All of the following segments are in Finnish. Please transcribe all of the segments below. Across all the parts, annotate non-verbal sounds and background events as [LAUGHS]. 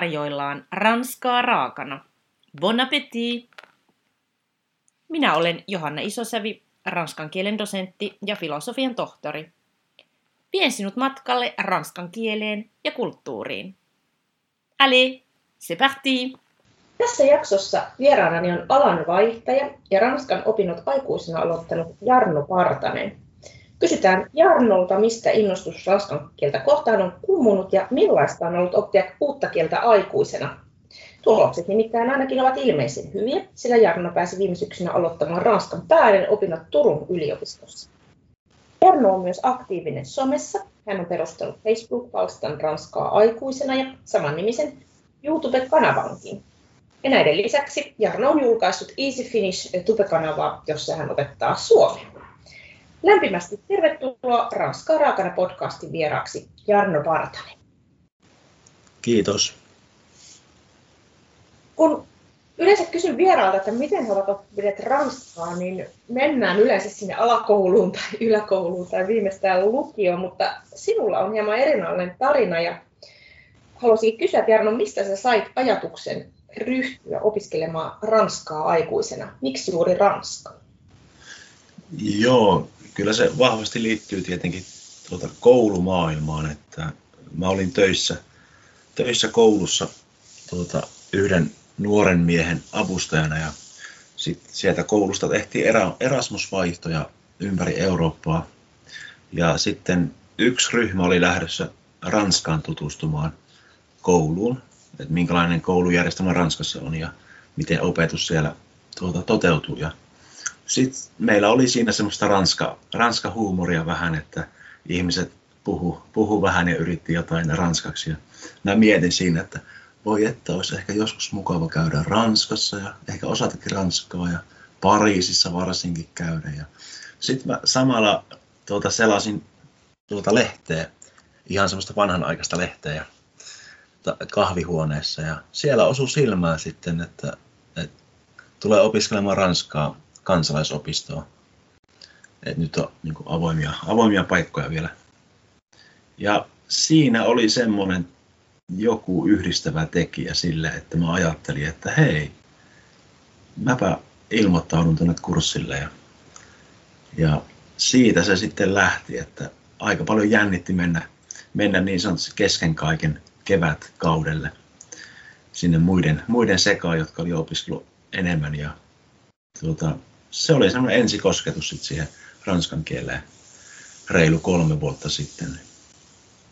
tarjoillaan ranskaa raakana. Bon appétit! Minä olen Johanna Isosävi, ranskan kielen dosentti ja filosofian tohtori. Vien sinut matkalle ranskan kieleen ja kulttuuriin. Allez, c'est parti! Tässä jaksossa vieraanani on alan vaihtaja ja ranskan opinnot aikuisena aloittanut Jarno Partanen. Kysytään Jarnolta, mistä innostus ranskan kieltä kohtaan on kummunut ja millaista on ollut oppia uutta kieltä aikuisena. Tulokset nimittäin ainakin ovat ilmeisen hyviä, sillä Jarno pääsi viime syksynä aloittamaan ranskan pääden opinnot Turun yliopistossa. Jarno on myös aktiivinen somessa. Hän on perustellut Facebook-palstan ranskaa aikuisena ja samannimisen YouTube-kanavankin. Ja näiden lisäksi Jarno on julkaissut Easy Finish Tube-kanavaa, jossa hän opettaa suomea. Lämpimästi tervetuloa Ranskaa raakana podcastin vieraaksi Jarno Partanen. Kiitos. Kun yleensä kysyn vieraalta, että miten he ovat oppineet ranskaa, niin mennään yleensä sinne alakouluun tai yläkouluun tai viimeistään lukioon, mutta sinulla on hieman erinomainen tarina ja haluaisin kysyä, Jarno, mistä sä sait ajatuksen ryhtyä opiskelemaan ranskaa aikuisena? Miksi juuri ranska? Joo, kyllä se vahvasti liittyy tietenkin tuota koulumaailmaan, että mä olin töissä, töissä koulussa tuota, yhden nuoren miehen avustajana ja sit sieltä koulusta tehtiin Erasmus-vaihtoja ympäri Eurooppaa. Ja sitten yksi ryhmä oli lähdössä Ranskaan tutustumaan kouluun, että minkälainen koulujärjestelmä Ranskassa on ja miten opetus siellä tuota, toteutuu. Ja sitten meillä oli siinä semmoista ranska, ranska huumoria vähän, että ihmiset puhu, puhu vähän ja yritti jotain ranskaksi. Ja mä mietin siinä, että voi että olisi ehkä joskus mukava käydä Ranskassa ja ehkä osatakin Ranskaa ja Pariisissa varsinkin käydä. Ja sitten mä samalla tuota, selasin tuota lehteä, ihan semmoista vanhanaikaista lehteä ja kahvihuoneessa ja siellä osui silmään sitten, että, että tulee opiskelemaan Ranskaa kansalaisopistoa. Et nyt on niin kuin avoimia, avoimia paikkoja vielä. Ja siinä oli semmoinen joku yhdistävä tekijä sille, että mä ajattelin, että hei, mäpä ilmoittaudun tuonne kurssille. Ja, ja siitä se sitten lähti, että aika paljon jännitti mennä, mennä niin sanotusti kesken kaiken kevätkaudelle sinne muiden, muiden sekaan, jotka oli opiskellut enemmän. Ja tuota, se oli semmoinen ensikosketus sitten siihen ranskan kieleen reilu kolme vuotta sitten.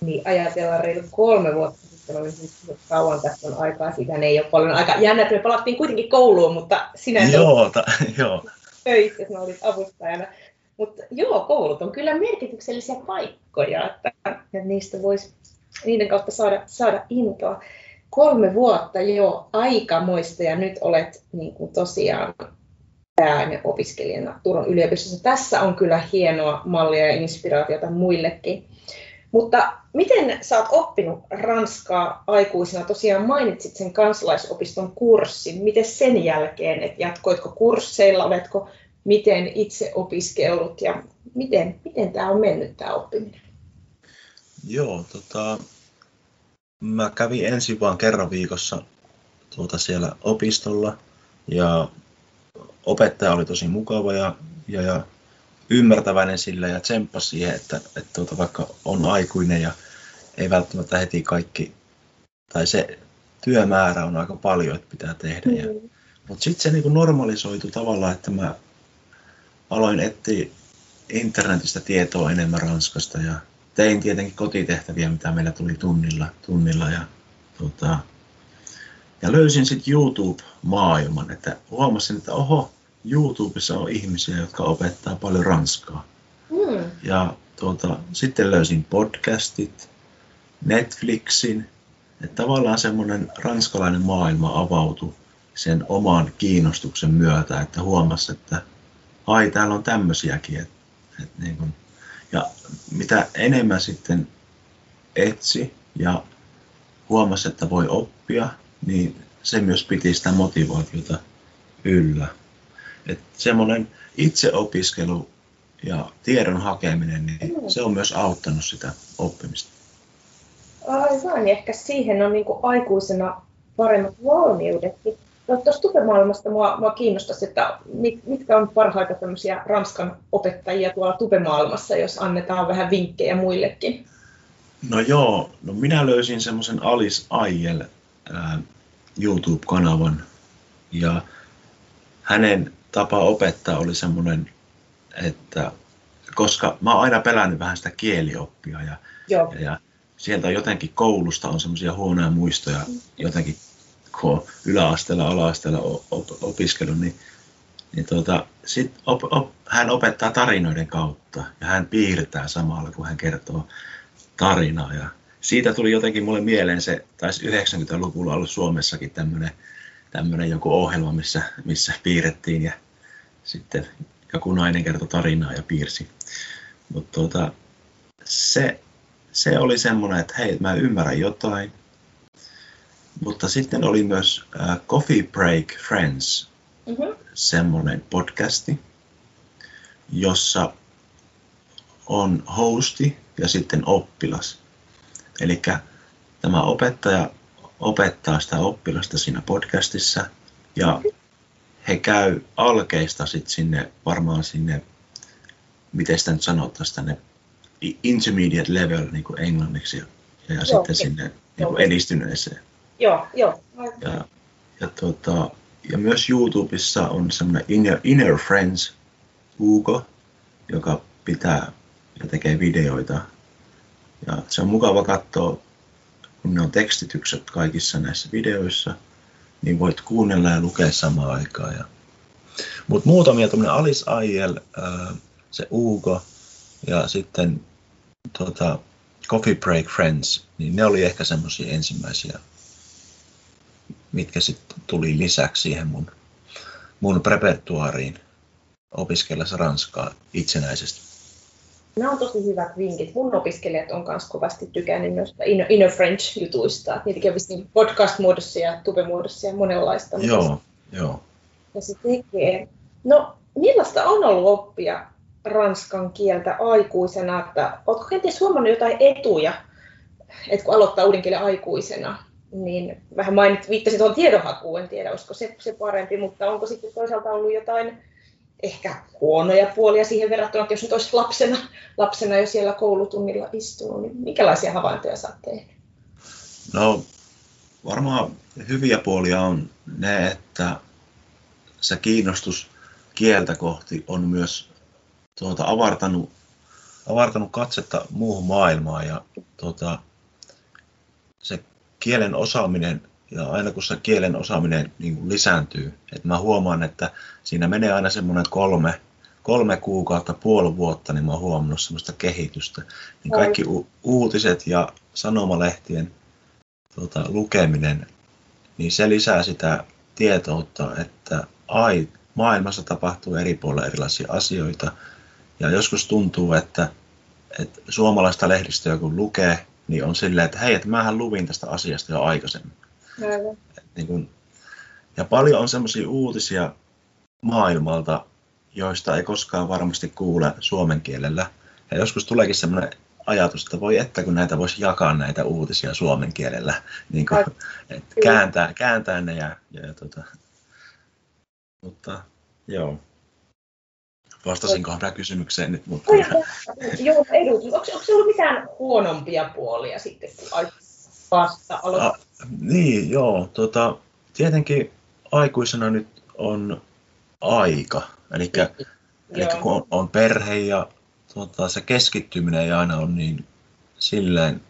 Niin, ajatellaan reilu kolme vuotta sitten, oli siis kauan tästä on aikaa, siitä ei ole paljon aika jännä, että me palattiin kuitenkin kouluun, mutta sinä joo, ta, [LAUGHS] joo. töissä, sinä olit avustajana. Mutta joo, koulut on kyllä merkityksellisiä paikkoja, että, että niistä voisi niiden kautta saada, saada intoa. Kolme vuotta jo aikamoista ja nyt olet niin kuin tosiaan opiskelijana Turun yliopistossa. Tässä on kyllä hienoa mallia ja inspiraatiota muillekin. Mutta miten sä oot oppinut ranskaa aikuisena? Tosiaan mainitsit sen kansalaisopiston kurssin. Miten sen jälkeen, että jatkoitko kursseilla, oletko miten itse opiskellut ja miten, miten tämä on mennyt tämä oppiminen? Joo, tota, mä kävin ensin vaan kerran viikossa tuota siellä opistolla ja opettaja oli tosi mukava ja, ja, ja ymmärtäväinen sillä ja tsemppasi siihen, että, että tuota, vaikka on aikuinen ja ei välttämättä heti kaikki, tai se työmäärä on aika paljon, että pitää tehdä. Mm. Mutta sitten se niinku normalisoitu tavallaan, että mä aloin etsiä internetistä tietoa enemmän Ranskasta ja tein tietenkin kotitehtäviä, mitä meillä tuli tunnilla, tunnilla ja, tota, ja löysin sitten YouTube-maailman, että huomasin, että oho, YouTubessa on ihmisiä, jotka opettaa paljon ranskaa. Mm. Ja tuota, sitten löysin podcastit, Netflixin, että tavallaan semmoinen ranskalainen maailma avautui sen oman kiinnostuksen myötä, että huomasi, että ai täällä on tämmöisiäkin. Et, et niin kun, ja mitä enemmän sitten etsi ja huomasi, että voi oppia, niin se myös piti sitä motivaatiota yllä. Että semmoinen itseopiskelu ja tiedon hakeminen, niin se on myös auttanut sitä oppimista. Aivan, ehkä siihen on niin kuin aikuisena paremmat valmiudetkin. No, tuossa tupemaailmasta mua, mua kiinnostaisi, että mit, mitkä on parhaita tämmöisiä Ranskan opettajia tuolla tupemaailmassa, jos annetaan vähän vinkkejä muillekin. No joo, no minä löysin semmoisen Alice Aiel äh, YouTube-kanavan ja hänen tapa opettaa oli semmoinen, että koska mä oon aina pelännyt vähän sitä kielioppia ja, Joo. ja, ja sieltä jotenkin koulusta on semmoisia huonoja muistoja jotenkin kun on yläasteella, ala-asteella opiskellut, niin, niin tuota, sit op, op, hän opettaa tarinoiden kautta ja hän piirtää samalla, kun hän kertoo tarinaa. Ja siitä tuli jotenkin mulle mieleen se, taisi 90-luvulla ollut Suomessakin tämmöinen tämmöinen joku ohjelma, missä, missä piirrettiin ja sitten joku nainen kertoi tarinaa ja piirsi. Mutta tuota, se, se oli semmoinen, että hei, mä ymmärrän jotain, mutta sitten oli myös uh, Coffee Break Friends, mm-hmm. semmoinen podcasti, jossa on hosti ja sitten oppilas. Eli tämä opettaja opettaa sitä oppilasta siinä podcastissa ja he käy alkeista sitten sinne, varmaan sinne, miten sitä nyt sanottaisiin, tänne intermediate level niin kuin englanniksi ja, ja Joo, sitten sinne niin kuin edistyneeseen. Joo, joo. Ja, ja, tuota, ja myös YouTubessa on semmoinen Inner, Inner Friends Hugo, joka pitää ja tekee videoita. Ja se on mukava katsoa, kun ne on tekstitykset kaikissa näissä videoissa, niin voit kuunnella ja lukea samaan aikaan. Ja... Mutta muutamia tämmöinen Alice Aiel, se Ugo ja sitten tota, Coffee Break Friends, niin ne oli ehkä semmoisia ensimmäisiä mitkä sitten tuli lisäksi siihen mun, mun repertuaariin opiskellessa ranskaa itsenäisesti. Nämä on tosi hyvät vinkit. Mun opiskelijat on myös kovasti tykännyt noista Inner French-jutuista. Niitäkin on podcast-muodossa ja tube-muodossa ja monenlaista. Joo, joo. Ja se tekee. No, millaista on ollut oppia ranskan kieltä aikuisena? Että, oletko kenties huomannut jotain etuja, että kun aloittaa uuden kielen aikuisena? niin vähän mainit, viittasit tuohon tiedonhakuun, en tiedä olisiko se, se parempi, mutta onko sitten toisaalta ollut jotain ehkä huonoja puolia siihen verrattuna, että jos nyt olisi lapsena, lapsena jo siellä koulutunnilla istunut, niin minkälaisia havaintoja sä tehdä? No varmaan hyviä puolia on ne, että se kiinnostus kieltä kohti on myös tuota, avartanut, avartanut katsetta muuhun maailmaan ja tuota, se kielen osaaminen ja aina kun se kielen osaaminen niin kuin lisääntyy, että mä huomaan, että siinä menee aina semmoinen kolme, kolme kuukautta, puoli vuotta, niin mä oon huomannut semmoista kehitystä. Niin kaikki u- uutiset ja sanomalehtien tuota, lukeminen, niin se lisää sitä tietoutta, että ai, maailmassa tapahtuu eri puolilla erilaisia asioita. Ja joskus tuntuu, että, että suomalaista lehdistöä kun lukee, niin on silleen, että hei, että mähän luvin tästä asiasta jo aikaisemmin. Niin kun, ja paljon on semmoisia uutisia maailmalta, joista ei koskaan varmasti kuule suomen kielellä. Ja joskus tuleekin semmoinen ajatus, että voi että kun näitä voisi jakaa näitä uutisia suomen kielellä, niin kun, että kääntää, kääntää ne ja, ja, ja tota, mutta joo. Vastasinkohan tämä kysymykseen nyt? Mutta... Joo, edut. Onko, onko ollut mitään huonompia puolia sitten, kun vasta aloittaa? Niin, joo. Tota, tietenkin aikuisena nyt on aika. Eli, eli kun on, on perhe ja tota, se keskittyminen ei aina ole niin silleen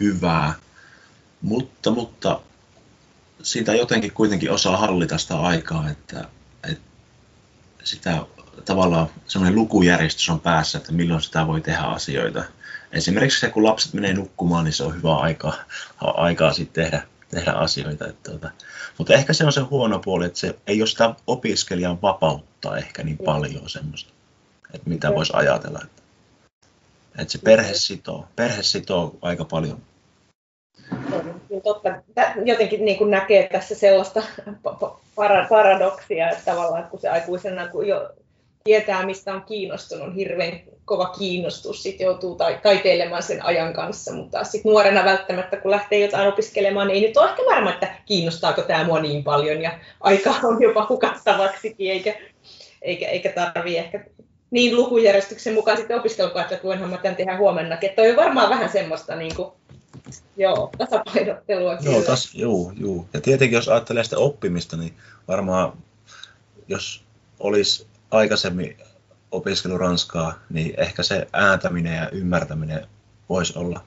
hyvää. Mutta, mutta siitä jotenkin kuitenkin osaa hallita sitä aikaa, että, että sitä tavallaan semmoinen lukujärjestys on päässä, että milloin sitä voi tehdä asioita. Esimerkiksi se, kun lapset menee nukkumaan, niin se on hyvä aikaa, aikaa sitten tehdä, tehdä asioita. Että, tuota. Mutta ehkä se on se huono puoli, että se ei ole sitä opiskelijan vapautta ehkä niin paljon semmoista, että mitä voisi ajatella. Että, että se perhe sitoo, perhe sitoo aika paljon totta. Jotenkin niin kuin näkee tässä sellaista [LAUGHS] paradoksia, että tavallaan kun se aikuisena kun jo tietää, mistä on kiinnostunut, hirveän kova kiinnostus, sitten joutuu ta- taiteilemaan sen ajan kanssa, mutta sitten nuorena välttämättä, kun lähtee jotain opiskelemaan, niin ei nyt ole ehkä varma, että kiinnostaako tämä mua niin paljon, ja aika on jopa hukattavaksikin, eikä, eikä, eikä tarvitse ehkä niin lukujärjestyksen mukaan sitten opiskella, että voinhan mä tämän tehdä huomenna. Että on varmaan vähän semmoista niin kuin, joo, tasapainottelua. Joo, tas, joo, joo. Ja tietenkin jos ajattelee sitä oppimista, niin varmaan jos olisi aikaisemmin opiskellut ranskaa, niin ehkä se ääntäminen ja ymmärtäminen voisi olla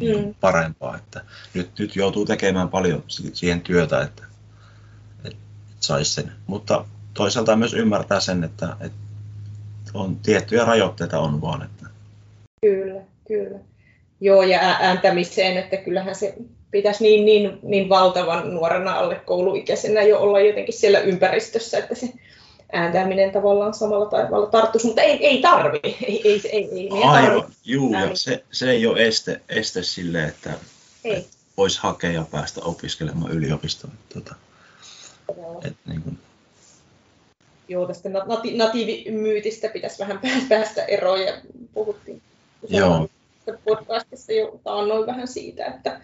mm. parempaa. Että nyt, nyt joutuu tekemään paljon siihen työtä, että, että saisi sen. Mutta toisaalta myös ymmärtää sen, että, että on tiettyjä rajoitteita on vaan. Että... Kyllä, kyllä. Joo, ja ääntämiseen, että kyllähän se pitäisi niin, niin, niin valtavan nuorena alle kouluikäisenä jo olla jotenkin siellä ympäristössä, että se ääntäminen tavallaan samalla tavalla tarttuisi, mutta ei, ei tarvi. Ei, ei, ei, ei, Aivan, juu, ja se, se ei ole este, este sille, että, että voisi hakea ja päästä opiskelemaan yliopistoon. Tuota, et, niin kuin... Joo, tästä nati, natiivimyytistä pitäisi vähän päästä eroon ja puhuttiin Joo. podcastissa jo taannoin vähän siitä, että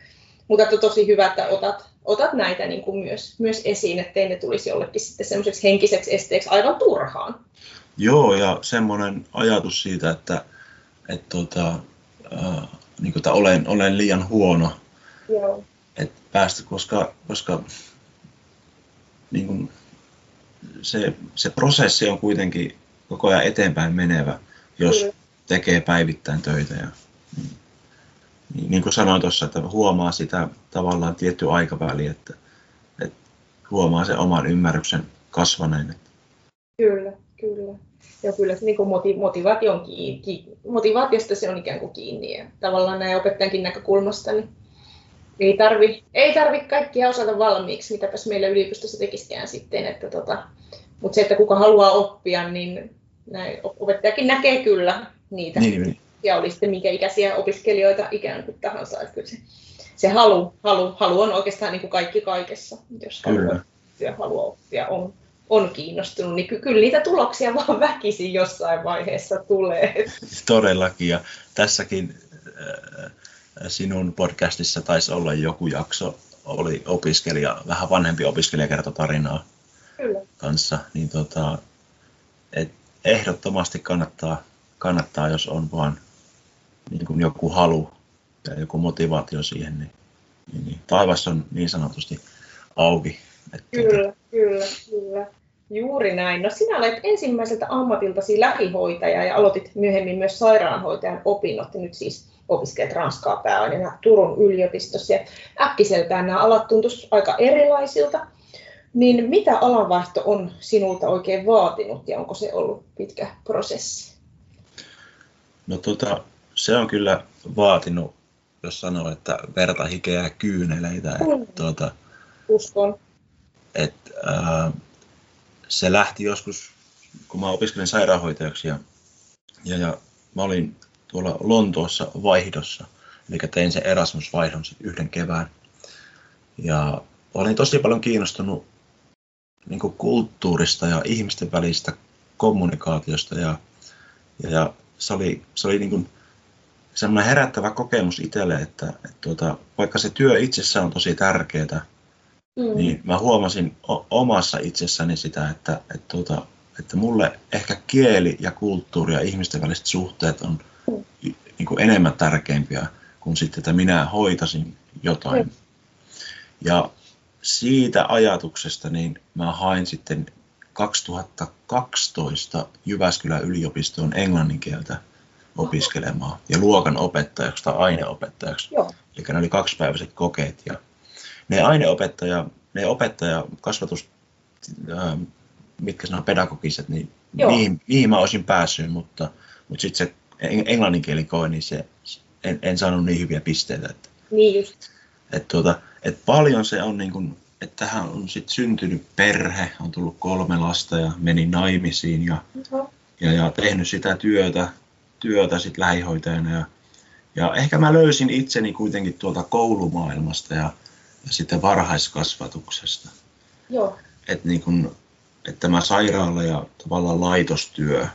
mutta että tosi hyvä, että otat, otat näitä niin kuin myös, myös esiin, ettei ne tulisi jollekin sitten semmoiseksi henkiseksi esteeksi aivan turhaan. Joo, ja semmoinen ajatus siitä, että, että, tota, äh, niin kuin, että olen, olen liian huono, Joo. että päästä, koska, koska niin kuin, se, se prosessi on kuitenkin koko ajan eteenpäin menevä, jos Kyllä. tekee päivittäin töitä. Ja, niin niin, kuin sanoin tuossa, että huomaa sitä tavallaan tietty aikaväli, että, että huomaa sen oman ymmärryksen kasvaneen. Kyllä, kyllä. Ja kyllä se niin motivaatio on kiinni, motivaatiosta se on ikään kuin kiinni. Ja tavallaan näin opettajankin näkökulmasta, niin ei tarvi, ei tarvi kaikkia osata valmiiksi, mitäpäs meillä yliopistossa tekisikään sitten. Että tota, mutta se, että kuka haluaa oppia, niin näin, opettajakin näkee kyllä niitä niin, niin ja oli sitten minkä ikäisiä opiskelijoita ikään kuin tahansa. Että kyllä se, se halu, halu, halu on oikeastaan niin kuin kaikki kaikessa, jos haluaa haluaa oppia, on, on kiinnostunut, niin ky- kyllä niitä tuloksia [LAUGHS] vaan väkisin jossain vaiheessa tulee. Todellakin, ja tässäkin äh, sinun podcastissa taisi olla joku jakso, oli opiskelija, vähän vanhempi opiskelija kertoi tarinaa Kyllä. kanssa, niin tota, et ehdottomasti kannattaa, kannattaa, jos on vaan niin kuin joku halu ja joku motivaatio siihen, niin, niin, niin taivas on niin sanotusti auki. Että tuota- kyllä, kyllä, kyllä. Juuri näin. No sinä olet ensimmäiseltä ammatiltasi lähihoitaja ja aloitit myöhemmin myös sairaanhoitajan opinnot ja nyt siis opiskelet Ranskaa pääaineena Turun yliopistossa. Ja äkkiseltään nämä alat tuntuisivat aika erilaisilta. Niin mitä alanvaihto on sinulta oikein vaatinut ja onko se ollut pitkä prosessi? No tota, se on kyllä vaatinut, jos sanoo, että verta, hikeä ja kyyneleitä. Mm. Että, tuota, Uskon. Et, ää, se lähti joskus, kun mä opiskelin sairaanhoitajaksi ja, ja, ja mä olin tuolla Lontoossa vaihdossa, eli tein sen Erasmus-vaihdon yhden kevään. Ja olin tosi paljon kiinnostunut niin kulttuurista ja ihmisten välistä kommunikaatiosta ja, ja, ja se oli, se oli niin kuin semmoinen herättävä kokemus itselle, että, että tuota, vaikka se työ itsessään on tosi tärkeää, mm. niin mä huomasin o- omassa itsessäni sitä, että, että, tuota, että mulle ehkä kieli ja kulttuuri ja ihmisten väliset suhteet on mm. niin kuin enemmän tärkeimpiä kuin sitten, että minä hoitasin jotain. Mm. Ja siitä ajatuksesta niin mä hain sitten 2012 Jyväskylän yliopistoon englanninkieltä opiskelemaan ja luokan opettajaksi tai aineopettajaksi. Joo. Eli ne oli kaksipäiväiset kokeet ja ne aineopettaja, ne opettaja kasvatus, äh, mitkä on pedagogiset, niin niihin, niihin mä olisin päässyt, mutta, mutta sitten se englannin kieli koe, niin se, en, en saanut niin hyviä pisteitä. Että, niin just. Että, tuota, että paljon se on niin kuin, että tähän on sitten syntynyt perhe, on tullut kolme lasta ja meni naimisiin ja, uh-huh. ja, ja tehnyt sitä työtä työtä sit lähihoitajana ja, ja ehkä mä löysin itseni kuitenkin tuolta koulumaailmasta ja, ja sitten varhaiskasvatuksesta. Joo. Et niin kun, että tämä sairaala ja tavallaan laitostyö,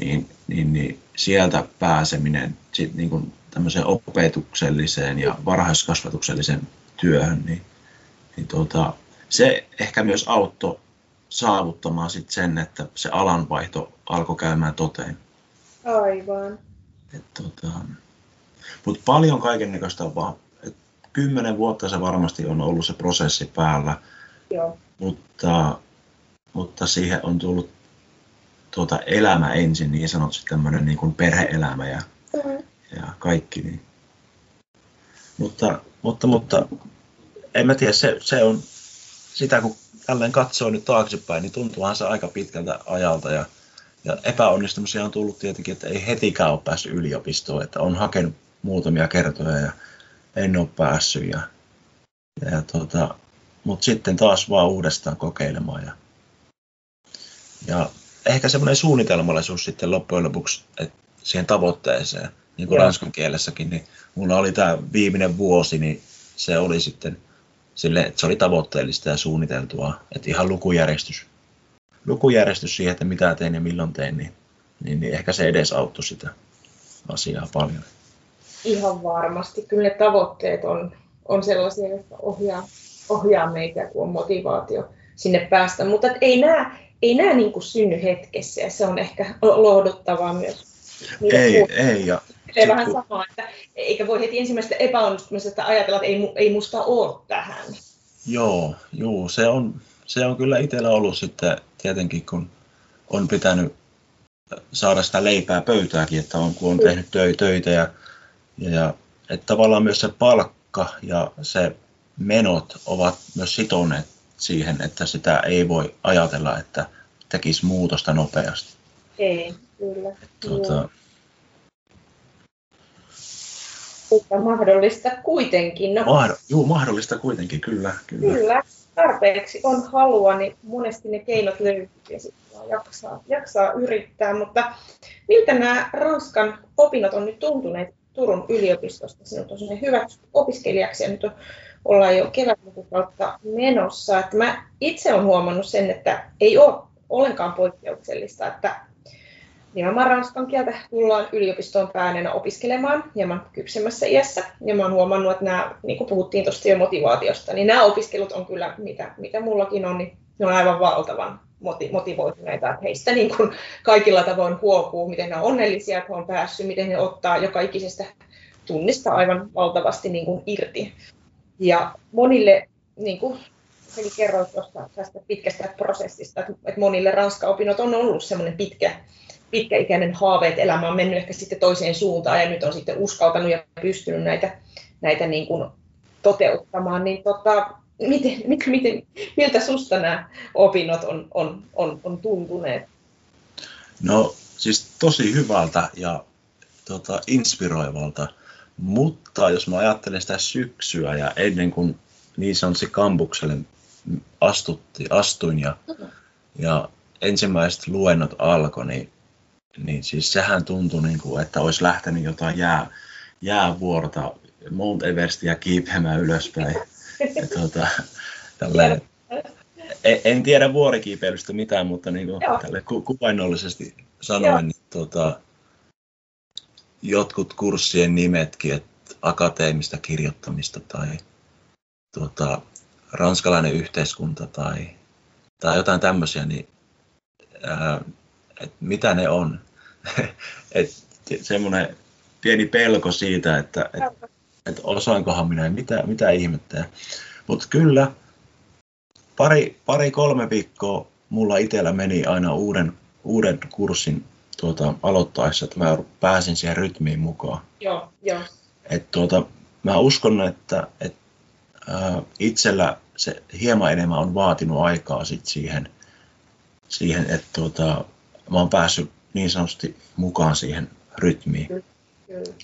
niin, niin, niin sieltä pääseminen sit niin kuin tämmöiseen opetukselliseen ja varhaiskasvatukselliseen työhön, niin, niin tuota, se ehkä myös auttoi saavuttamaan sit sen, että se alanvaihto alkoi käymään toteen. Aivan. tota, Mutta paljon kaikennäköistä on vaan. Et kymmenen vuotta se varmasti on ollut se prosessi päällä, Joo. mutta, mutta siihen on tullut tuota elämä ensin, niin sanotusti tämmöinen niin kuin perheelämä ja, Mm. ja kaikki. Niin. Mutta, mutta, mutta en mä tiedä, se, se on sitä kun tälleen katsoo nyt taaksepäin, niin tuntuuhan se aika pitkältä ajalta ja, ja epäonnistumisia on tullut tietenkin, että ei hetikään ole päässyt yliopistoon, että on hakenut muutamia kertoja ja en ole päässyt ja, ja tota, mutta sitten taas vaan uudestaan kokeilemaan ja, ja ehkä semmoinen suunnitelmallisuus sitten loppujen lopuksi että siihen tavoitteeseen, niin kuin ranskan kielessäkin, niin mulla oli tämä viimeinen vuosi, niin se oli sitten sille, että se oli tavoitteellista ja suunniteltua, että ihan lukujärjestys, lukujärjestys siihen, että mitä tein ja milloin tein, niin, niin, niin ehkä se edesauttoi sitä asiaa paljon. Ihan varmasti. Kyllä ne tavoitteet on, on sellaisia, jotka ohjaa, ohjaa meitä, kun on motivaatio sinne päästä. Mutta et ei nämä ei nämä niin kuin synny hetkessä ja se on ehkä lohduttavaa myös. Ei, ei, ja Se vähän kun- samaa, että eikä voi heti ensimmäisestä epäonnistumisesta ajatella, että ei, ei musta ole tähän. Joo, juu, se on, se on kyllä itsellä ollut sitten tietenkin, kun on pitänyt saada sitä leipää pöytääkin, että on, kun on tehnyt tö, töitä ja, ja, että tavallaan myös se palkka ja se menot ovat myös sitoneet siihen, että sitä ei voi ajatella, että tekisi muutosta nopeasti. Ei, kyllä. Tuota, Mutta mahdollista kuitenkin. No, mahdo, juu, mahdollista kuitenkin, kyllä. kyllä. Kyllä, tarpeeksi on halua, niin monesti ne keinot löytyy ja sitten jaksaa, jaksaa yrittää. Mutta miltä nämä Ranskan opinnot on nyt tuntuneet Turun yliopistosta? Sinut on sinne hyväksytty opiskelijaksi ja nyt on, ollaan jo kevätlukukautta menossa. Että mä itse olen huomannut sen, että ei ole ollenkaan poikkeuksellista, että nimenomaan ranskan kieltä tullaan yliopistoon pääneenä opiskelemaan hieman kypsemmässä iässä. Ja mä oon huomannut, että nämä, niin kuin puhuttiin tuosta jo motivaatiosta, niin nämä opiskelut on kyllä, mitä, mitä mullakin on, niin ne on aivan valtavan moti- motivoituneita. Että heistä niin kuin kaikilla tavoin huokuu, miten ne on onnellisia, että he on päässyt, miten ne ottaa joka ikisestä tunnista aivan valtavasti niin kuin irti. Ja monille, niin kuin säkin kerroit tuosta tästä pitkästä prosessista, että monille ranska-opinnot on ollut semmoinen pitkä, pitkäikäinen haave, että elämä on mennyt ehkä sitten toiseen suuntaan ja nyt on sitten uskaltanut ja pystynyt näitä, näitä niin kuin toteuttamaan, niin tota, miten, [LAUGHS] miten, miten, miltä susta nämä opinnot on, on, on, on tuntuneet? No siis tosi hyvältä ja tota, inspiroivalta, mutta jos mä ajattelen sitä syksyä ja ennen kuin niin sanotusti kampukselle astutti, astuin ja, ja ensimmäiset luennot alkoi, niin, niin siis sehän tuntui niin kuin, että olisi lähtenyt jotain jää, jäävuorta Mount Everestia kiipeämään ylöspäin. Ja, tota, tälleen, en, en tiedä vuorikiipeilystä mitään, mutta niin kuin, Joo. tälle ku, kuvainnollisesti Joo. sanoen, niin tota, jotkut kurssien nimetkin, että akateemista kirjoittamista tai tota, ranskalainen yhteiskunta tai, tai jotain tämmöisiä, niin ää, et mitä ne on? [LAUGHS] et, semmoinen pieni pelko siitä, että et, et osaankohan minä, mitä, mitä ihmettä. Mutta kyllä, pari, pari kolme viikkoa mulla itsellä meni aina uuden, uuden kurssin tuota, aloittaessa, että mä pääsin siihen rytmiin mukaan. Joo, joo. Et tuota, mä uskon, että, että ää, itsellä se hieman enemmän on vaatinut aikaa sit siihen, siihen että tuota, mä oon päässyt niin sanotusti mukaan siihen rytmiin. Kyllä.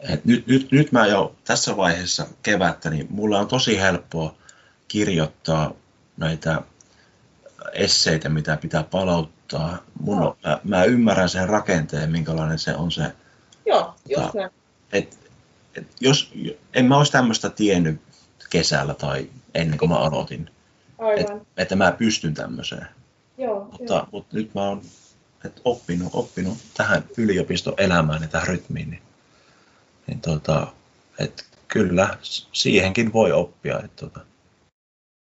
Et nyt, nyt, nyt mä jo tässä vaiheessa kevättä, niin mulla on tosi helppoa kirjoittaa näitä esseitä, mitä pitää palauttaa. Mun, on- mä, mä ymmärrän sen rakenteen, minkälainen se on se Joo, just Tota, näin. et, et jos, en mä olisi tämmöistä tiennyt kesällä tai ennen kuin mä aloitin. Että mä pystyn tämmöiseen. Joo, Mutta, joo. mutta nyt mä oon et oppinut, oppinut tähän yliopistoelämään ja tähän rytmiin, niin, niin tota, et kyllä siihenkin voi oppia. Et tota,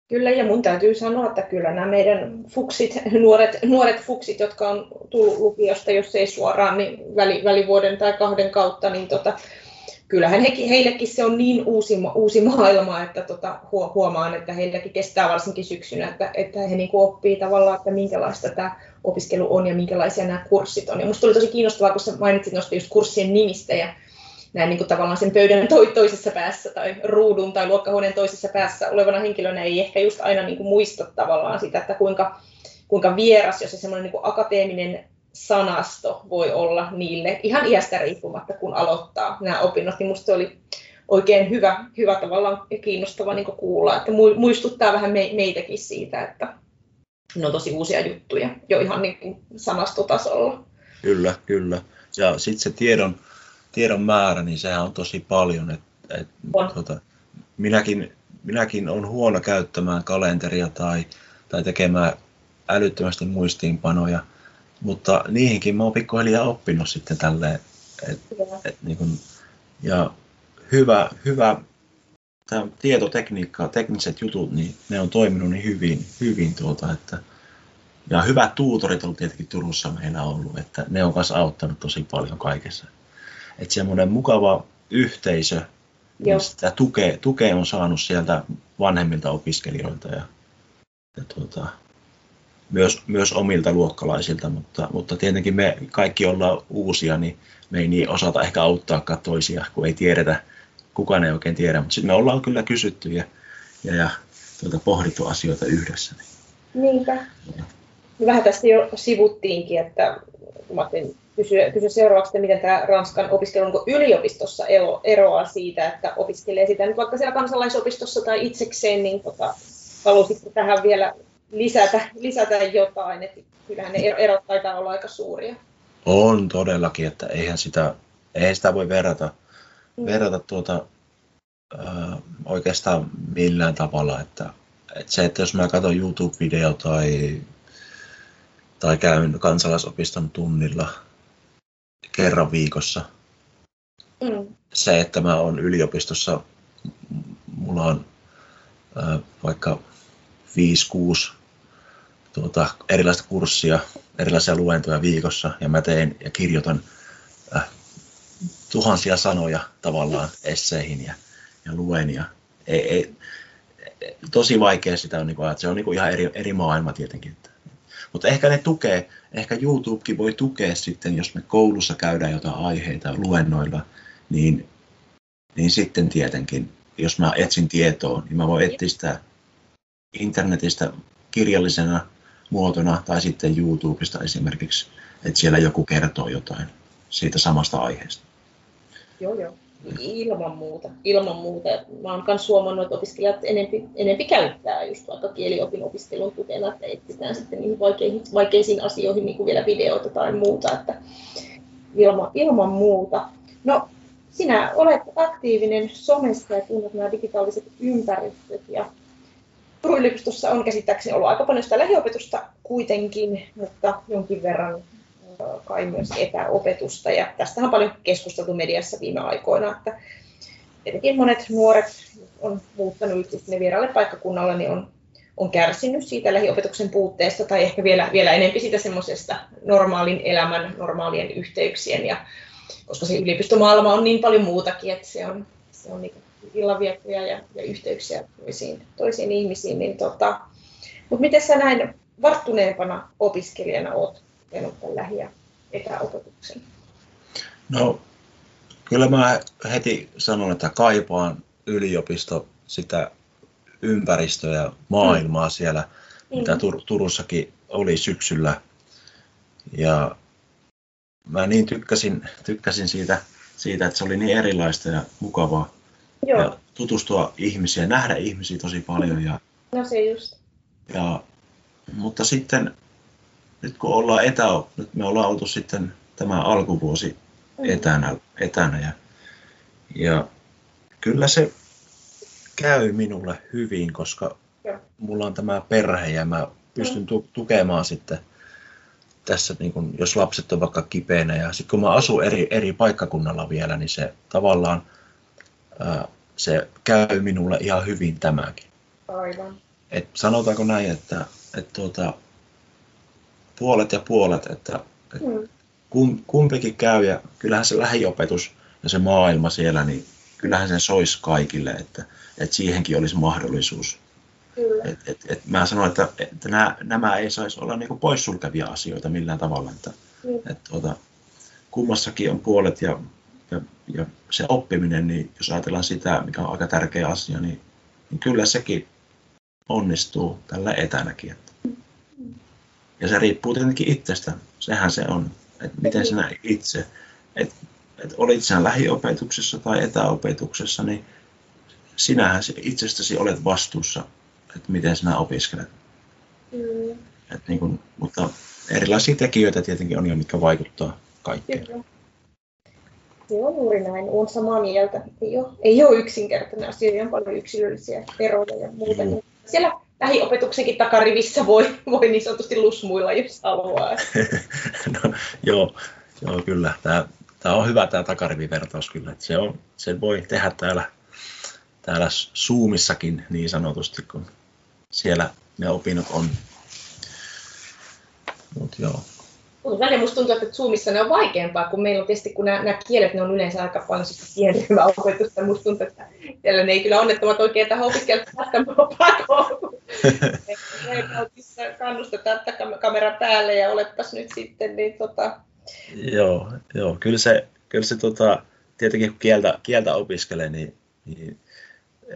Kyllä, ja mun täytyy sanoa, että kyllä nämä meidän fuksit, nuoret, nuoret fuksit, jotka on tullut lukiosta, jos ei suoraan, niin väli, välivuoden tai kahden kautta, niin tota, kyllähän hekin, heillekin se on niin uusi, uusi maailma, että tota, huo- huomaan, että heilläkin kestää varsinkin syksynä, että, että he niin oppii tavallaan, että minkälaista tämä opiskelu on ja minkälaisia nämä kurssit on. Ja musta oli tosi kiinnostavaa, kun sä mainitsit noista just kurssien nimistä ja näin niin kuin tavallaan sen pöydän to- toisessa päässä tai ruudun tai luokkahuoneen toisessa päässä olevana henkilönä ei ehkä just aina niin kuin muista tavallaan sitä, että kuinka, kuinka vieras, jos se semmoinen niin kuin akateeminen sanasto voi olla niille ihan iästä riippumatta, kun aloittaa nämä opinnot, niin musta oli oikein hyvä, hyvä tavallaan ja kiinnostava niin kuulla, että mu- muistuttaa vähän me- meitäkin siitä, että ne on tosi uusia juttuja jo ihan niin kuin sanastotasolla. kyllä, kyllä. Ja sitten se tiedon, tiedon määrä, niin sehän on tosi paljon. Et, et, On. tota, minäkin, minäkin olen huono käyttämään kalenteria tai, tai tekemään älyttömästi muistiinpanoja, mutta niihinkin mä oon pikkuhiljaa oppinut sitten tälleen, et, et niin kun, ja hyvä, hyvä tämä tietotekniikka, tekniset jutut, niin ne on toiminut niin hyvin, hyvin tuota, että ja hyvät tuutorit on tietenkin Turussa meillä ollut, että ne on myös auttanut tosi paljon kaikessa. Että semmoinen mukava yhteisö, Joo. niin sitä tukea, tukea on saanut sieltä vanhemmilta opiskelijoilta ja, ja tuota, myös, myös omilta luokkalaisilta, mutta, mutta tietenkin me kaikki ollaan uusia, niin me ei niin osata ehkä auttaakaan toisia, kun ei tiedetä, kukaan ei oikein tiedä, mutta sitten me ollaan kyllä kysytty ja, ja, ja tuota, pohdittu asioita yhdessä. Niin. Niinpä. Vähän tästä jo sivuttiinkin, että kun mä kysyä, kysyä seuraavaksi, että miten tämä Ranskan opiskelu onko yliopistossa ero, eroaa siitä, että opiskelee sitä nyt vaikka siellä kansalaisopistossa tai itsekseen, niin tota, halusitko tähän vielä lisätä, lisätä jotain, että kyllähän ne ero- erot taitaa olla aika suuria. On todellakin, että eihän sitä, eihän sitä voi verrata, Mm. verrata tuota, ää, oikeastaan millään tavalla. Että, että se, että jos mä katson YouTube-video tai, tai käyn kansalaisopiston tunnilla kerran viikossa, Mm. se, että mä oon yliopistossa, mulla on ää, vaikka 5-6 tuota, erilaista kurssia, erilaisia luentoja viikossa, ja mä teen ja kirjoitan äh, tuhansia sanoja tavallaan esseihin ja, ja luen. Ja ei, ei, tosi vaikea sitä on, niin kuin, että se on niin kuin ihan eri, eri maailma tietenkin. Mutta ehkä ne tukee, ehkä YouTubekin voi tukea sitten, jos me koulussa käydään jotain aiheita luennoilla, niin, niin sitten tietenkin, jos mä etsin tietoa, niin mä voin etsiä sitä internetistä kirjallisena muotona tai sitten YouTubesta esimerkiksi, että siellä joku kertoo jotain siitä samasta aiheesta. Joo, joo. Ilman muuta. Ilman muuta. Mä oon myös huomannut, että opiskelijat enempi, enempi käyttää just vaikka kieliopin opiskelun tukena, että etsitään sitten niihin vaikeisiin, vaikeisiin asioihin niin kuin vielä videoita tai muuta. Että ilman, ilman muuta. No, sinä olet aktiivinen somessa ja tunnet nämä digitaaliset ympäristöt ja Yliopistossa on käsittääkseni ollut aika paljon sitä lähiopetusta kuitenkin, mutta jonkin verran kai myös etäopetusta. Ja tästä on paljon keskusteltu mediassa viime aikoina, että tietenkin monet nuoret on muuttanut sinne vieraalle paikkakunnalle, niin on, on kärsinyt siitä lähiopetuksen puutteesta tai ehkä vielä, vielä enemmän siitä semmoisesta normaalin elämän, normaalien yhteyksien ja koska se yliopistomaailma on niin paljon muutakin, että se on, se on niin illanviettoja ja, ja yhteyksiä toisiin, toisiin ihmisiin. Niin tota, mutta miten sä näin varttuneempana opiskelijana oot kokenut tämän lähi- ja etäopetuksen? No, kyllä mä heti sanon, että kaipaan yliopisto sitä ympäristöä ja maailmaa siellä, mitä Tur- Turussakin oli syksyllä. Ja mä niin tykkäsin, tykkäsin siitä, siitä, että se oli niin erilaista ja mukavaa. Joo, Ja tutustua ihmisiä, nähdä ihmisiä tosi paljon. Ja, no se just. ja, mutta sitten, nyt kun ollaan etä, nyt me ollaan oltu sitten tämä alkuvuosi etänä, etänä ja, ja kyllä se käy minulle hyvin, koska Joo. mulla on tämä perhe ja mä pystyn tu- tukemaan sitten tässä, niin kun, jos lapset on vaikka kipeänä ja sitten kun mä asun eri, eri paikkakunnalla vielä, niin se tavallaan se käy minulle ihan hyvin tämäkin. Aivan. Et sanotaanko näin, että, että tuota, puolet ja puolet, että, että Mm. kum, kumpikin käy ja kyllähän se lähiopetus ja se maailma siellä, niin kyllähän sen sois kaikille, että, että siihenkin olisi mahdollisuus. Kyllä. Et, et, et mä sanon, että, että nämä, nämä ei saisi olla niin poissulkevia asioita millään tavalla, että, Mm. että tuota, kummassakin on puolet ja, ja, ja se oppiminen, niin jos ajatellaan sitä, mikä on aika tärkeä asia, niin, niin kyllä sekin onnistuu tällä etänäkin. Ja se riippuu tietenkin itsestä, sehän se on, että miten sinä itse, että, että olit sinä lähiopetuksessa tai etäopetuksessa, niin sinähän se itsestäsi olet vastuussa, että miten sinä opiskelet. Kyllä. Et niin kun, mutta erilaisia tekijöitä tietenkin on jo, mitkä vaikuttaa kaikkeen. Kyllä. Se on juuri näin. Olen samaa mieltä. Ei ole, ei ole yksinkertainen asia. On paljon yksilöllisiä eroja ja muuta. Joo. Siellä lähiopetuksenkin takarivissä voi, voi niin sanotusti lusmuilla, jos haluaa. [LAUGHS] no, joo, joo, kyllä. Tämä, tämä on hyvä tämä takarivivertaus kyllä. Että se, on, se voi tehdä täällä, täällä Zoomissakin niin sanotusti, kun siellä ne opinnot on. Mut joo. Mutta välillä musta tuntuu, että Zoomissa ne on vaikeampaa, kun meillä on tietysti, kun nämä, nämä kielet, ne on yleensä aika paljon sitä pienryhmää opetusta. Musta tuntuu, että siellä ne ei kyllä onnettomat oikein tähän opiskelijat päästä pakoon. kannustetaan, että kam- kamera päälle ja olepas nyt sitten, niin tota, Joo, joo, kyllä se, kyllä se tota, tietenkin kun kieltä, kieltä opiskelee, niin, niin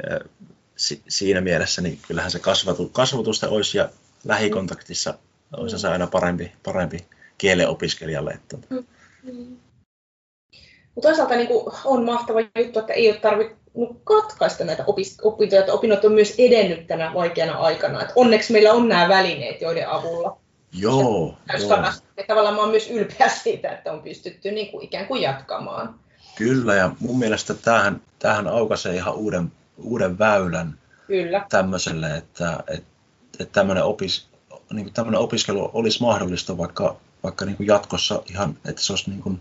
ää, si, siinä mielessä niin kyllähän se kasvatu, kasvatusta olisi ja lähikontaktissa olisi se aina parempi, parempi kielen opiskelijalle. Että, tota, Mutta toisaalta niin kuin on mahtava juttu, että ei ole tarvinnut katkaista näitä opintoja, että opinnot on myös edennyt tänä vaikeana aikana. Et onneksi meillä on nämä välineet, joiden avulla joo, joo. Ja tavallaan mä oon myös ylpeä siitä, että on pystytty niin kuin ikään kuin jatkamaan. kyllä ja mun mielestä tämähän, tämähän aukaisee ihan uuden, uuden väylän Kyllä, tämmöiselle, että, että, että tämmöinen, opis, niin tämmöinen opiskelu olisi mahdollista vaikka, vaikka niin kuin jatkossa ihan, että se olisi niin kuin,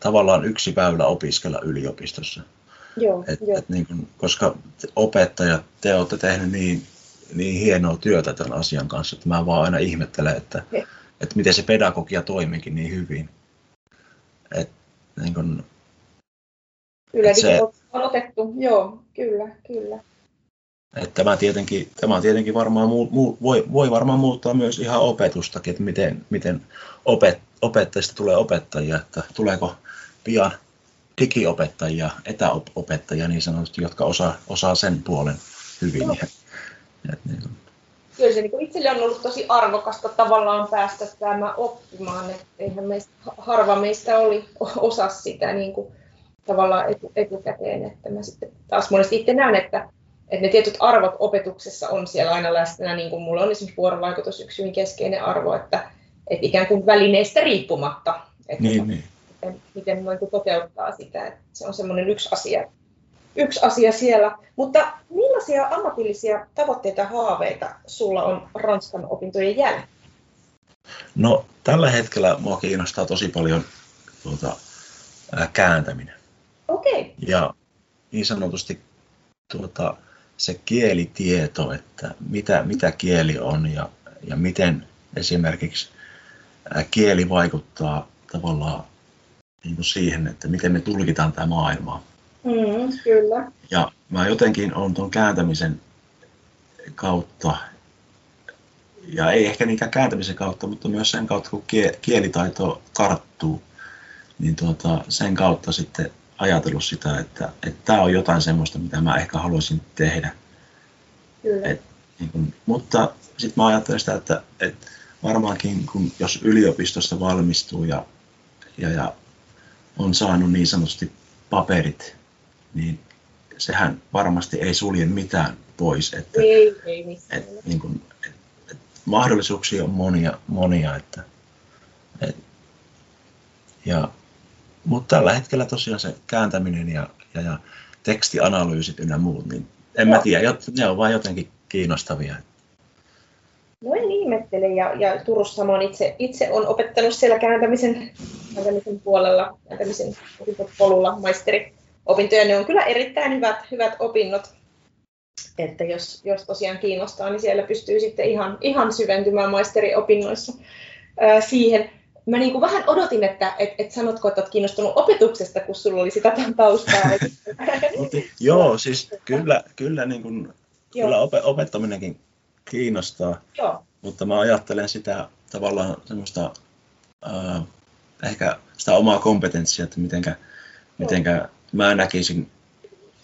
tavallaan yksi väylä opiskella yliopistossa. joo, Et, joo. et niin kuin, koska opettajat, te olette tehneet niin, niin hienoa työtä tämän asian kanssa, että mä vaan aina ihmettelen, että, He. että miten se pedagogia toimiikin niin hyvin. Et, niin kuin, se- se... on otettu, joo, kyllä, kyllä. Että tämä, tietenkin, tämä tietenkin varmaan muu, muu, voi, voi varmaan muuttaa myös ihan opetustakin, että miten, miten opet, opettajista tulee opettajia, että tuleeko pian digiopettajia, etäopettajia niin sanotusti, jotka osaa, osaa sen puolen hyvin. Joo. Ja, et niin Kyllä se niin itselle on ollut tosi arvokasta tavallaan päästä tämä oppimaan, että eihän meistä, harva meistä oli osa sitä niin kuin, tavallaan etu, etukäteen, että mä sitten taas monesti itse näen, että, että ne tietyt arvot opetuksessa on siellä aina läsnä, niin kuin mulla on esimerkiksi vuorovaikutus yksi hyvin keskeinen arvo, että, että ikään kuin välineistä riippumatta, että niin, niin. miten, miten noin kuin toteuttaa sitä, että se on semmoinen yksi asia, yksi asia siellä. Mutta millaisia ammatillisia tavoitteita ja haaveita sulla on Ranskan opintojen jälkeen? No, tällä hetkellä mua kiinnostaa tosi paljon tuota, ää, kääntäminen. Okei, ja niin sanotusti tuota, se kielitieto, että mitä, mitä kieli on ja, ja miten esimerkiksi kieli vaikuttaa tavallaan niin kuin siihen, että miten me tulkitaan tämä maailma. mm, kyllä. Ja mä jotenkin on tuon kääntämisen kautta, ja ei ehkä niinkään kääntämisen kautta, mutta myös sen kautta, kun kie- kielitaito karttuu, niin tuota, sen kautta sitten ajatellut sitä, että että tämä on jotain semmoista, mitä mä ehkä haluaisin tehdä. kyllä. Et, niin kun, mutta sitten mä ajattelen sitä, että, että varmaankin kun, jos yliopistosta valmistuu ja, ja, ja on saanut niin sanotusti paperit, niin sehän varmasti ei sulje mitään pois. Että, Ei, ei missään. et, niin kun, et, et, mahdollisuuksia on monia, monia että, et, ja, mutta tällä hetkellä tosiaan se kääntäminen ja, ja, ja tekstianalyysit ynnä muut, niin en mä Joo. tiedä, jot- ne on vain jotenkin kiinnostavia. No en ihmettele, ja, ja Turussa samoin itse, itse on opettanut siellä kääntämisen, kääntämisen puolella, kääntämisen polulla maisteriopintoja. Ne on kyllä erittäin hyvät, hyvät opinnot, että jos, jos tosiaan kiinnostaa, niin siellä pystyy sitten ihan, ihan syventymään maisteriopinnoissa ää, siihen. Mä niin kuin vähän odotin, että et, et sanotko, että olet kiinnostunut opetuksesta, kun sulla oli sitä taustaa. [LAUGHS] Joo, siis kyllä, kyllä, niin kuin, kyllä opettaminenkin kiinnostaa, Joo. mutta mä ajattelen sitä tavallaan semmoista äh, ehkä sitä omaa kompetenssia, että mitenkä, mitenkä mä näkisin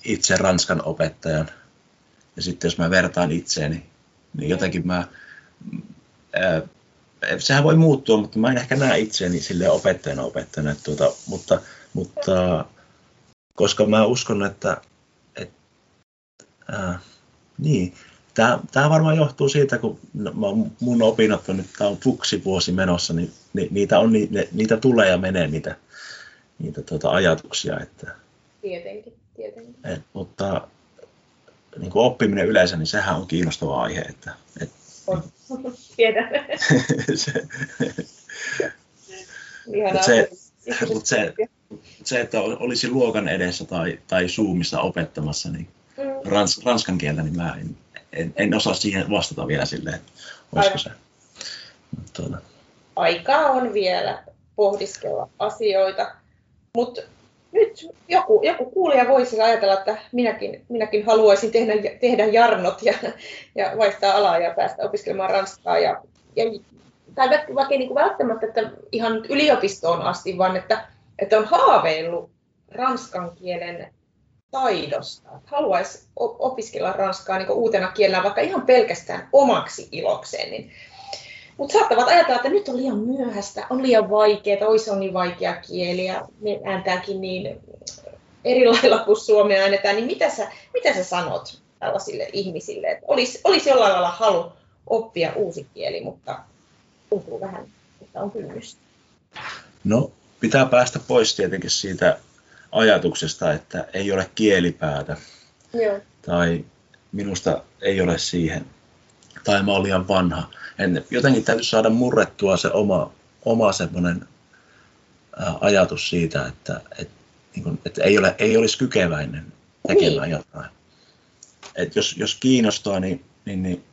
itse Ranskan opettajan. Ja sitten jos mä vertaan itseeni, niin jotenkin mä, ää, sehän voi muuttua, mutta mä en ehkä näe itseäni sille opettajana opettajana. Että tuota, mutta, mutta koska mä uskon, että, että ää, niin, Tämä, tämä varmaan johtuu siitä, kun mun opinnot on nyt, tämä on vuosi menossa, niin niitä, on, niitä tulee ja menee niitä, niitä tuota ajatuksia. Että, tietenkin, tietenkin. Et, mutta niin kuin oppiminen yleensä, niin sehän on kiinnostava aihe. Että, et, on, [LAUGHS] tiedän. [LAUGHS] se, mutta se, mutta se, se, että olisi luokan edessä tai, tai Zoomissa opettamassa niin mm. rans, ranskan kieltä, niin mä en, en, en osaa siihen vastata vielä silleen, olisiko se. Tuota. Aikaa on vielä pohdiskella asioita, mutta nyt joku, joku kuulija voisi ajatella, että minäkin, minäkin haluaisin tehdä, tehdä jarnot ja, ja vaihtaa alaa ja päästä opiskelemaan ranskaa. Ja, ja, tai vaikka niin välttämättä että ihan yliopistoon asti, vaan että, että on haaveillut ranskan kielen taidosta. Haluaisi opiskella ranskaa niin uutena kielenä vaikka ihan pelkästään omaksi ilokseen. Niin. Mutta saattavat ajatella, että nyt on liian myöhäistä, on liian vaikeaa, oi se on niin vaikea kieli ja me ääntääkin niin eri [LAUGHS] lailla kuin suomea äännetään, niin mitä sä, mitä sä sanot tällaisille ihmisille, että olisi, olisi jollain lailla halu oppia uusi kieli, mutta tuntuu vähän, että on kynnystä. No, pitää päästä pois tietenkin siitä ajatuksesta, että ei ole kielipäätä. Joo. Tai minusta ei ole siihen. Tai mä olen liian vanha. En, jotenkin täytyy saada murrettua se oma, oma semmoinen ajatus siitä, että, että, niin kuin, että ei, ole, ei olisi kykeväinen tekemään niin. jotain. Et jos, jos kiinnostaa, niin, niin, niin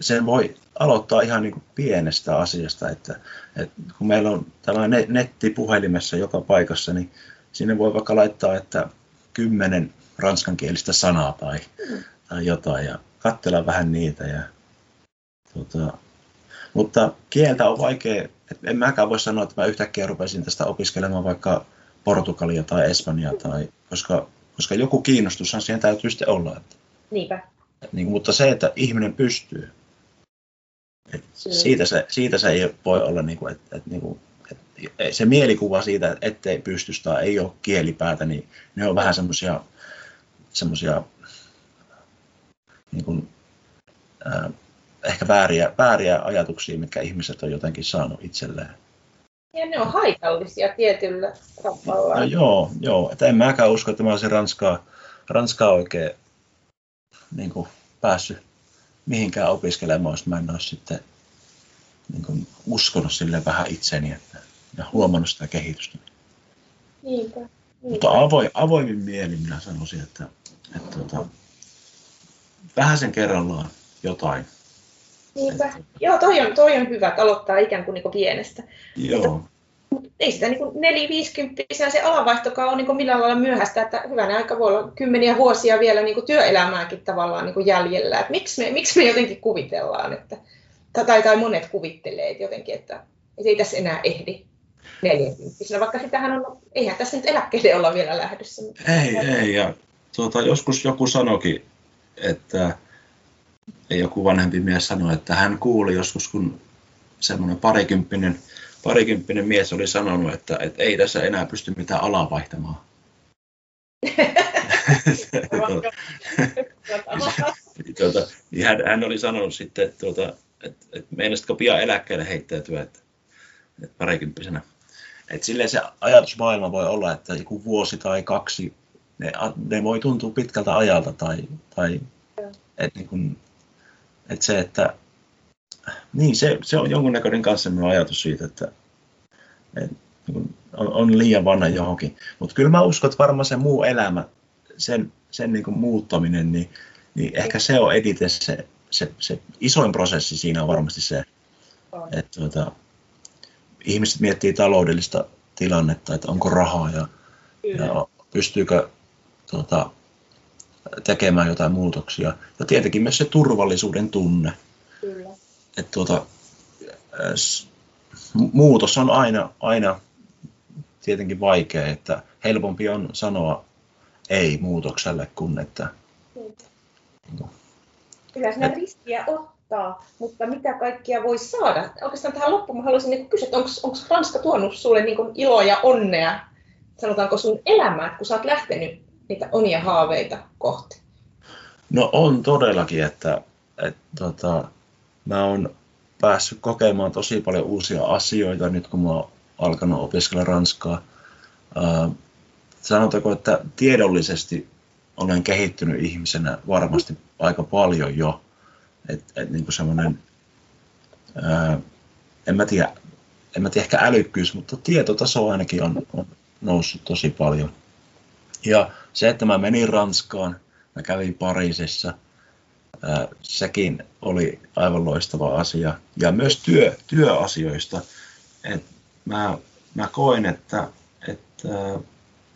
sen voi aloittaa ihan niin kuin pienestä asiasta, että, että kun meillä on tällainen netti puhelimessa joka paikassa, niin sinne voi vaikka laittaa, että kymmenen ranskankielistä sanaa tai, mm. tai jotain ja katsella vähän niitä. Ja, tuota, mutta kieltä on vaikea, että en mäkään voi sanoa, että mä yhtäkkiä rupesin tästä opiskelemaan vaikka Portugalia tai Espanjaa, tai, koska, koska joku kiinnostushan siihen täytyy sitten olla. Että, Niinpä. Niin, mutta se, että ihminen pystyy, että siitä, se, siitä se ei voi olla, niin kuin, että, että niin kuin, se mielikuva siitä, ettei pysty tai ei ole kielipäätä, niin ne on vähän semmoisia semmoisia niin kuin, äh, ehkä vääriä, vääriä ajatuksia, mitkä ihmiset on jotenkin saanut itselleen. Ja ne on haitallisia tietyllä tavalla. No, joo, joo. Että en mäkään usko, että mä olisin Ranskaa, Ranskaa oikein niin kuin, päässyt mihinkään opiskelemaan, jos mä en olisi sitten niin kuin, uskonut sille vähän itseni. Että ja huomannut sitä kehitystä. Niinpä. Niinpä. Mutta avoin, avoimin mielin minä sanoisin, että, että, että vähän sen kerrallaan jotain. Niinpä. Että, Joo, toi on, toi on hyvä, että aloittaa ikään kuin, niin kuin pienestä. Joo. Mutta, mutta ei sitä niin 4-50 se alanvaihtokaan ole niin millään lailla myöhäistä, että hyvänä aika voi olla kymmeniä vuosia vielä niin kuin työelämääkin tavallaan niin kuin jäljellä. Että miksi, me, miksi me jotenkin kuvitellaan, että, tai, tai monet kuvittelee että jotenkin, että ei tässä enää ehdi. 40 vaikka sitähän on, eihän tässä nyt eläkkeelle olla vielä lähdössä. Ei, ei, ja tuota, joskus joku sanoki, että joku vanhempi mies sanoi, että hän kuuli joskus, kun semmoinen parikymppinen, parikymppinen mies oli sanonut, että, että ei tässä enää pysty mitään alaa vaihtamaan. tuota, niin hän, hän oli sanonut sitten, tuota, että, että meinasitko pian eläkkeelle heittäytyä, että, että parikymppisenä et silleen se ajatusmaailma voi olla, että joku vuosi tai kaksi, ne, ne voi tuntua pitkältä ajalta tai, tai et niin kun, että se, että niin, se, se on jonkunnäköinen kanssa ajatus siitä, että, että niin on, on liian vanha johonkin. Mutta kyllä mä uskon, että varmaan se muu elämä, sen, sen niin muuttaminen, niin, niin ehkä se on editen se, se, se isoin prosessi siinä on varmasti se, että tuota, ihmiset miettii taloudellista tilannetta, että onko rahaa ja, ja pystyykö tuota, tekemään jotain muutoksia. Ja tietenkin myös se turvallisuuden tunne. Kyllä. Että tuota, muutos on aina, aina tietenkin vaikea, että helpompi on sanoa ei muutokselle kuin että... Niin. Kyllä sinä et, riskiä ottaa, mutta mitä kaikkia voi saada? Oikeastaan tähän loppuun mä haluaisin niin kysyä, että onko Ranska tuonut sulle niin iloa ja onnea, sanotaanko sun elämään, kun sä oot lähtenyt niitä omia haaveita kohti? No on todellakin, että, että tota, mä oon päässyt kokemaan tosi paljon uusia asioita nyt, kun mä oon alkanut opiskella ranskaa. Äh, sanotaanko, että tiedollisesti olen kehittynyt ihmisenä varmasti aika paljon jo. Et, et niin semmoinen, en mä tiedä, en mä tiedä ehkä älykkyys, mutta tietotaso ainakin on, on noussut tosi paljon. Ja se, että mä menin Ranskaan, mä kävin Pariisissa, ää, sekin oli aivan loistava asia. Ja myös työ, työasioista. Et mä, mä koin, että, että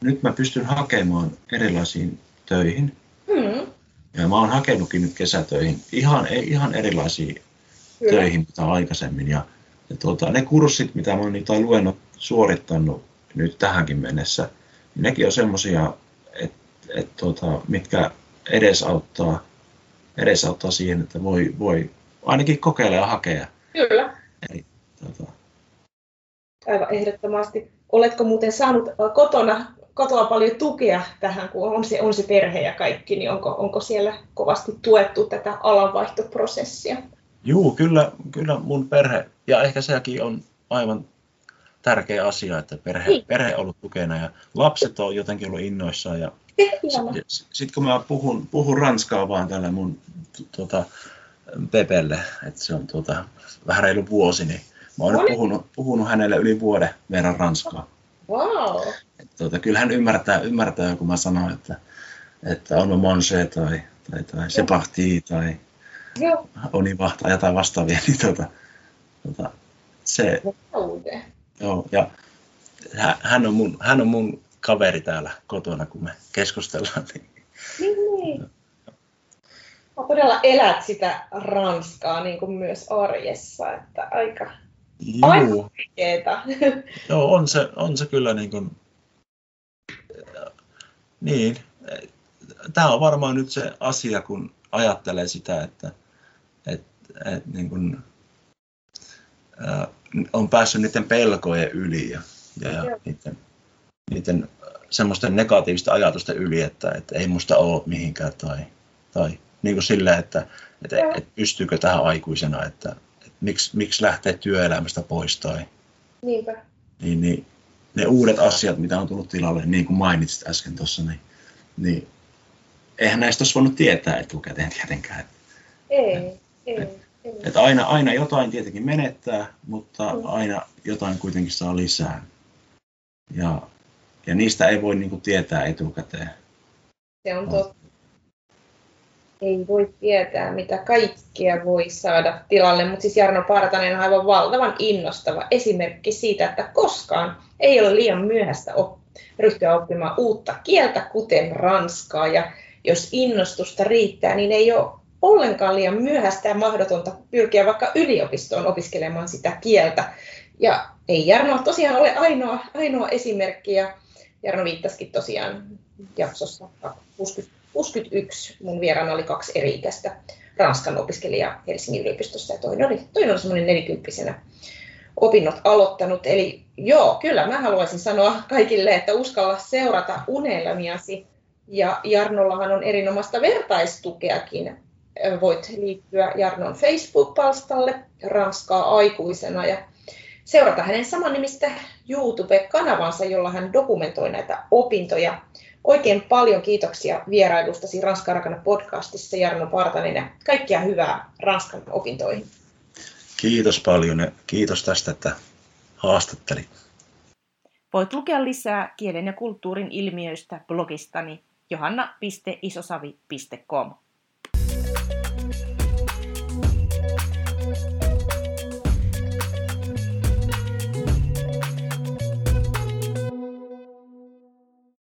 nyt mä pystyn hakemaan erilaisiin töihin. Mm. Ja mä oon hakenutkin nyt kesätöihin ihan, ihan erilaisiin Kyllä. töihin mitä aikaisemmin. Ja, ja tuota, ne kurssit, mitä mä oon niitä luennut suorittanut nyt tähänkin mennessä, niin nekin on semmoisia, et, tuota, mitkä edesauttaa, edesauttaa siihen, että voi, voi ainakin kokeilla ja hakea. Kyllä. Eli, tuota... Aivan ehdottomasti. Oletko muuten saanut kotona kotoa paljon tukea tähän, kun on se, on se perhe ja kaikki, niin onko, onko siellä kovasti tuettu tätä alanvaihtoprosessia? Joo, kyllä, kyllä mun perhe, ja ehkä sekin on aivan tärkeä asia, että perhe, niin. perhe on ollut tukena ja lapset on jotenkin ollut innoissaan. Ja sitten sit kun mä puhun, puhun ranskaa vaan tällä mun tuota, Pepelle, että se on tuota, vähän reilu vuosi, niin mä oon puhunut, puhunut hänelle yli vuoden verran ranskaa. Wow. Tuota, kyllä hän ymmärtää, ymmärtää, kun mä sanon, että, että on manger tai, tai, tai se partii tai Joo. on vahtaa jotain vastaavia, [LAUGHS] niin tuota, tuota, se, joo, ja hän on, mun, hän on mun kaveri täällä kotona, kun me keskustellaan. Niin, niin, niin. todella elät sitä Ranskaa niin kuin myös arjessa, että aika, Joo. [LAUGHS] Joo, on se, on se kyllä niin kuin, niin. Tämä on varmaan nyt se asia, kun ajattelee sitä, että, että, että niin kuin, on päässyt niiden pelkojen yli ja, ja, ja niiden, niiden semmoisten negatiivisten ajatusten yli, että, että ei musta ole mihinkään tai, tai niin kuin silleen, että, että, että pystyykö tähän aikuisena, että, miksi, miksi lähtee työelämästä pois tai Niinpä. Niin, niin, ne uudet asiat, mitä on tullut tilalle, niin kuin mainitsit äsken tuossa, niin, niin eihän näistä olisi voinut tietää etukäteen tietenkään. Ei, et, ei. Et, ei. Et aina, aina jotain tietenkin menettää, mutta mm. aina jotain kuitenkin saa lisää. Ja, ja niistä ei voi niin kuin, tietää etukäteen. Se on totta ei voi tietää, mitä kaikkea voi saada tilalle, mutta siis Jarno Partanen on aivan valtavan innostava esimerkki siitä, että koskaan ei ole liian myöhäistä op- ryhtyä oppimaan uutta kieltä, kuten ranskaa, ja jos innostusta riittää, niin ei ole ollenkaan liian myöhäistä ja mahdotonta pyrkiä vaikka yliopistoon opiskelemaan sitä kieltä. Ja ei Jarno tosiaan ole ainoa, ainoa esimerkki, ja Jarno viittasikin tosiaan jaksossa 60 61 mun vieraana oli kaksi eri-ikäistä Ranskan opiskelijaa Helsingin yliopistossa ja toinen oli, toinen oli semmoinen nelikymppisenä opinnot aloittanut. Eli joo, kyllä mä haluaisin sanoa kaikille, että uskalla seurata unelmiasi. Ja Jarnollahan on erinomaista vertaistukeakin. Voit liittyä Jarnon Facebook-palstalle Ranskaa aikuisena ja seurata hänen samannimistä YouTube-kanavansa, jolla hän dokumentoi näitä opintoja Oikein paljon kiitoksia vierailustasi Ranskan rakana podcastissa Jarno Partanen ja kaikkia hyvää Ranskan opintoihin. Kiitos paljon ja kiitos tästä, että haastattelit. Voit lukea lisää kielen ja kulttuurin ilmiöistä blogistani johanna.isosavi.com.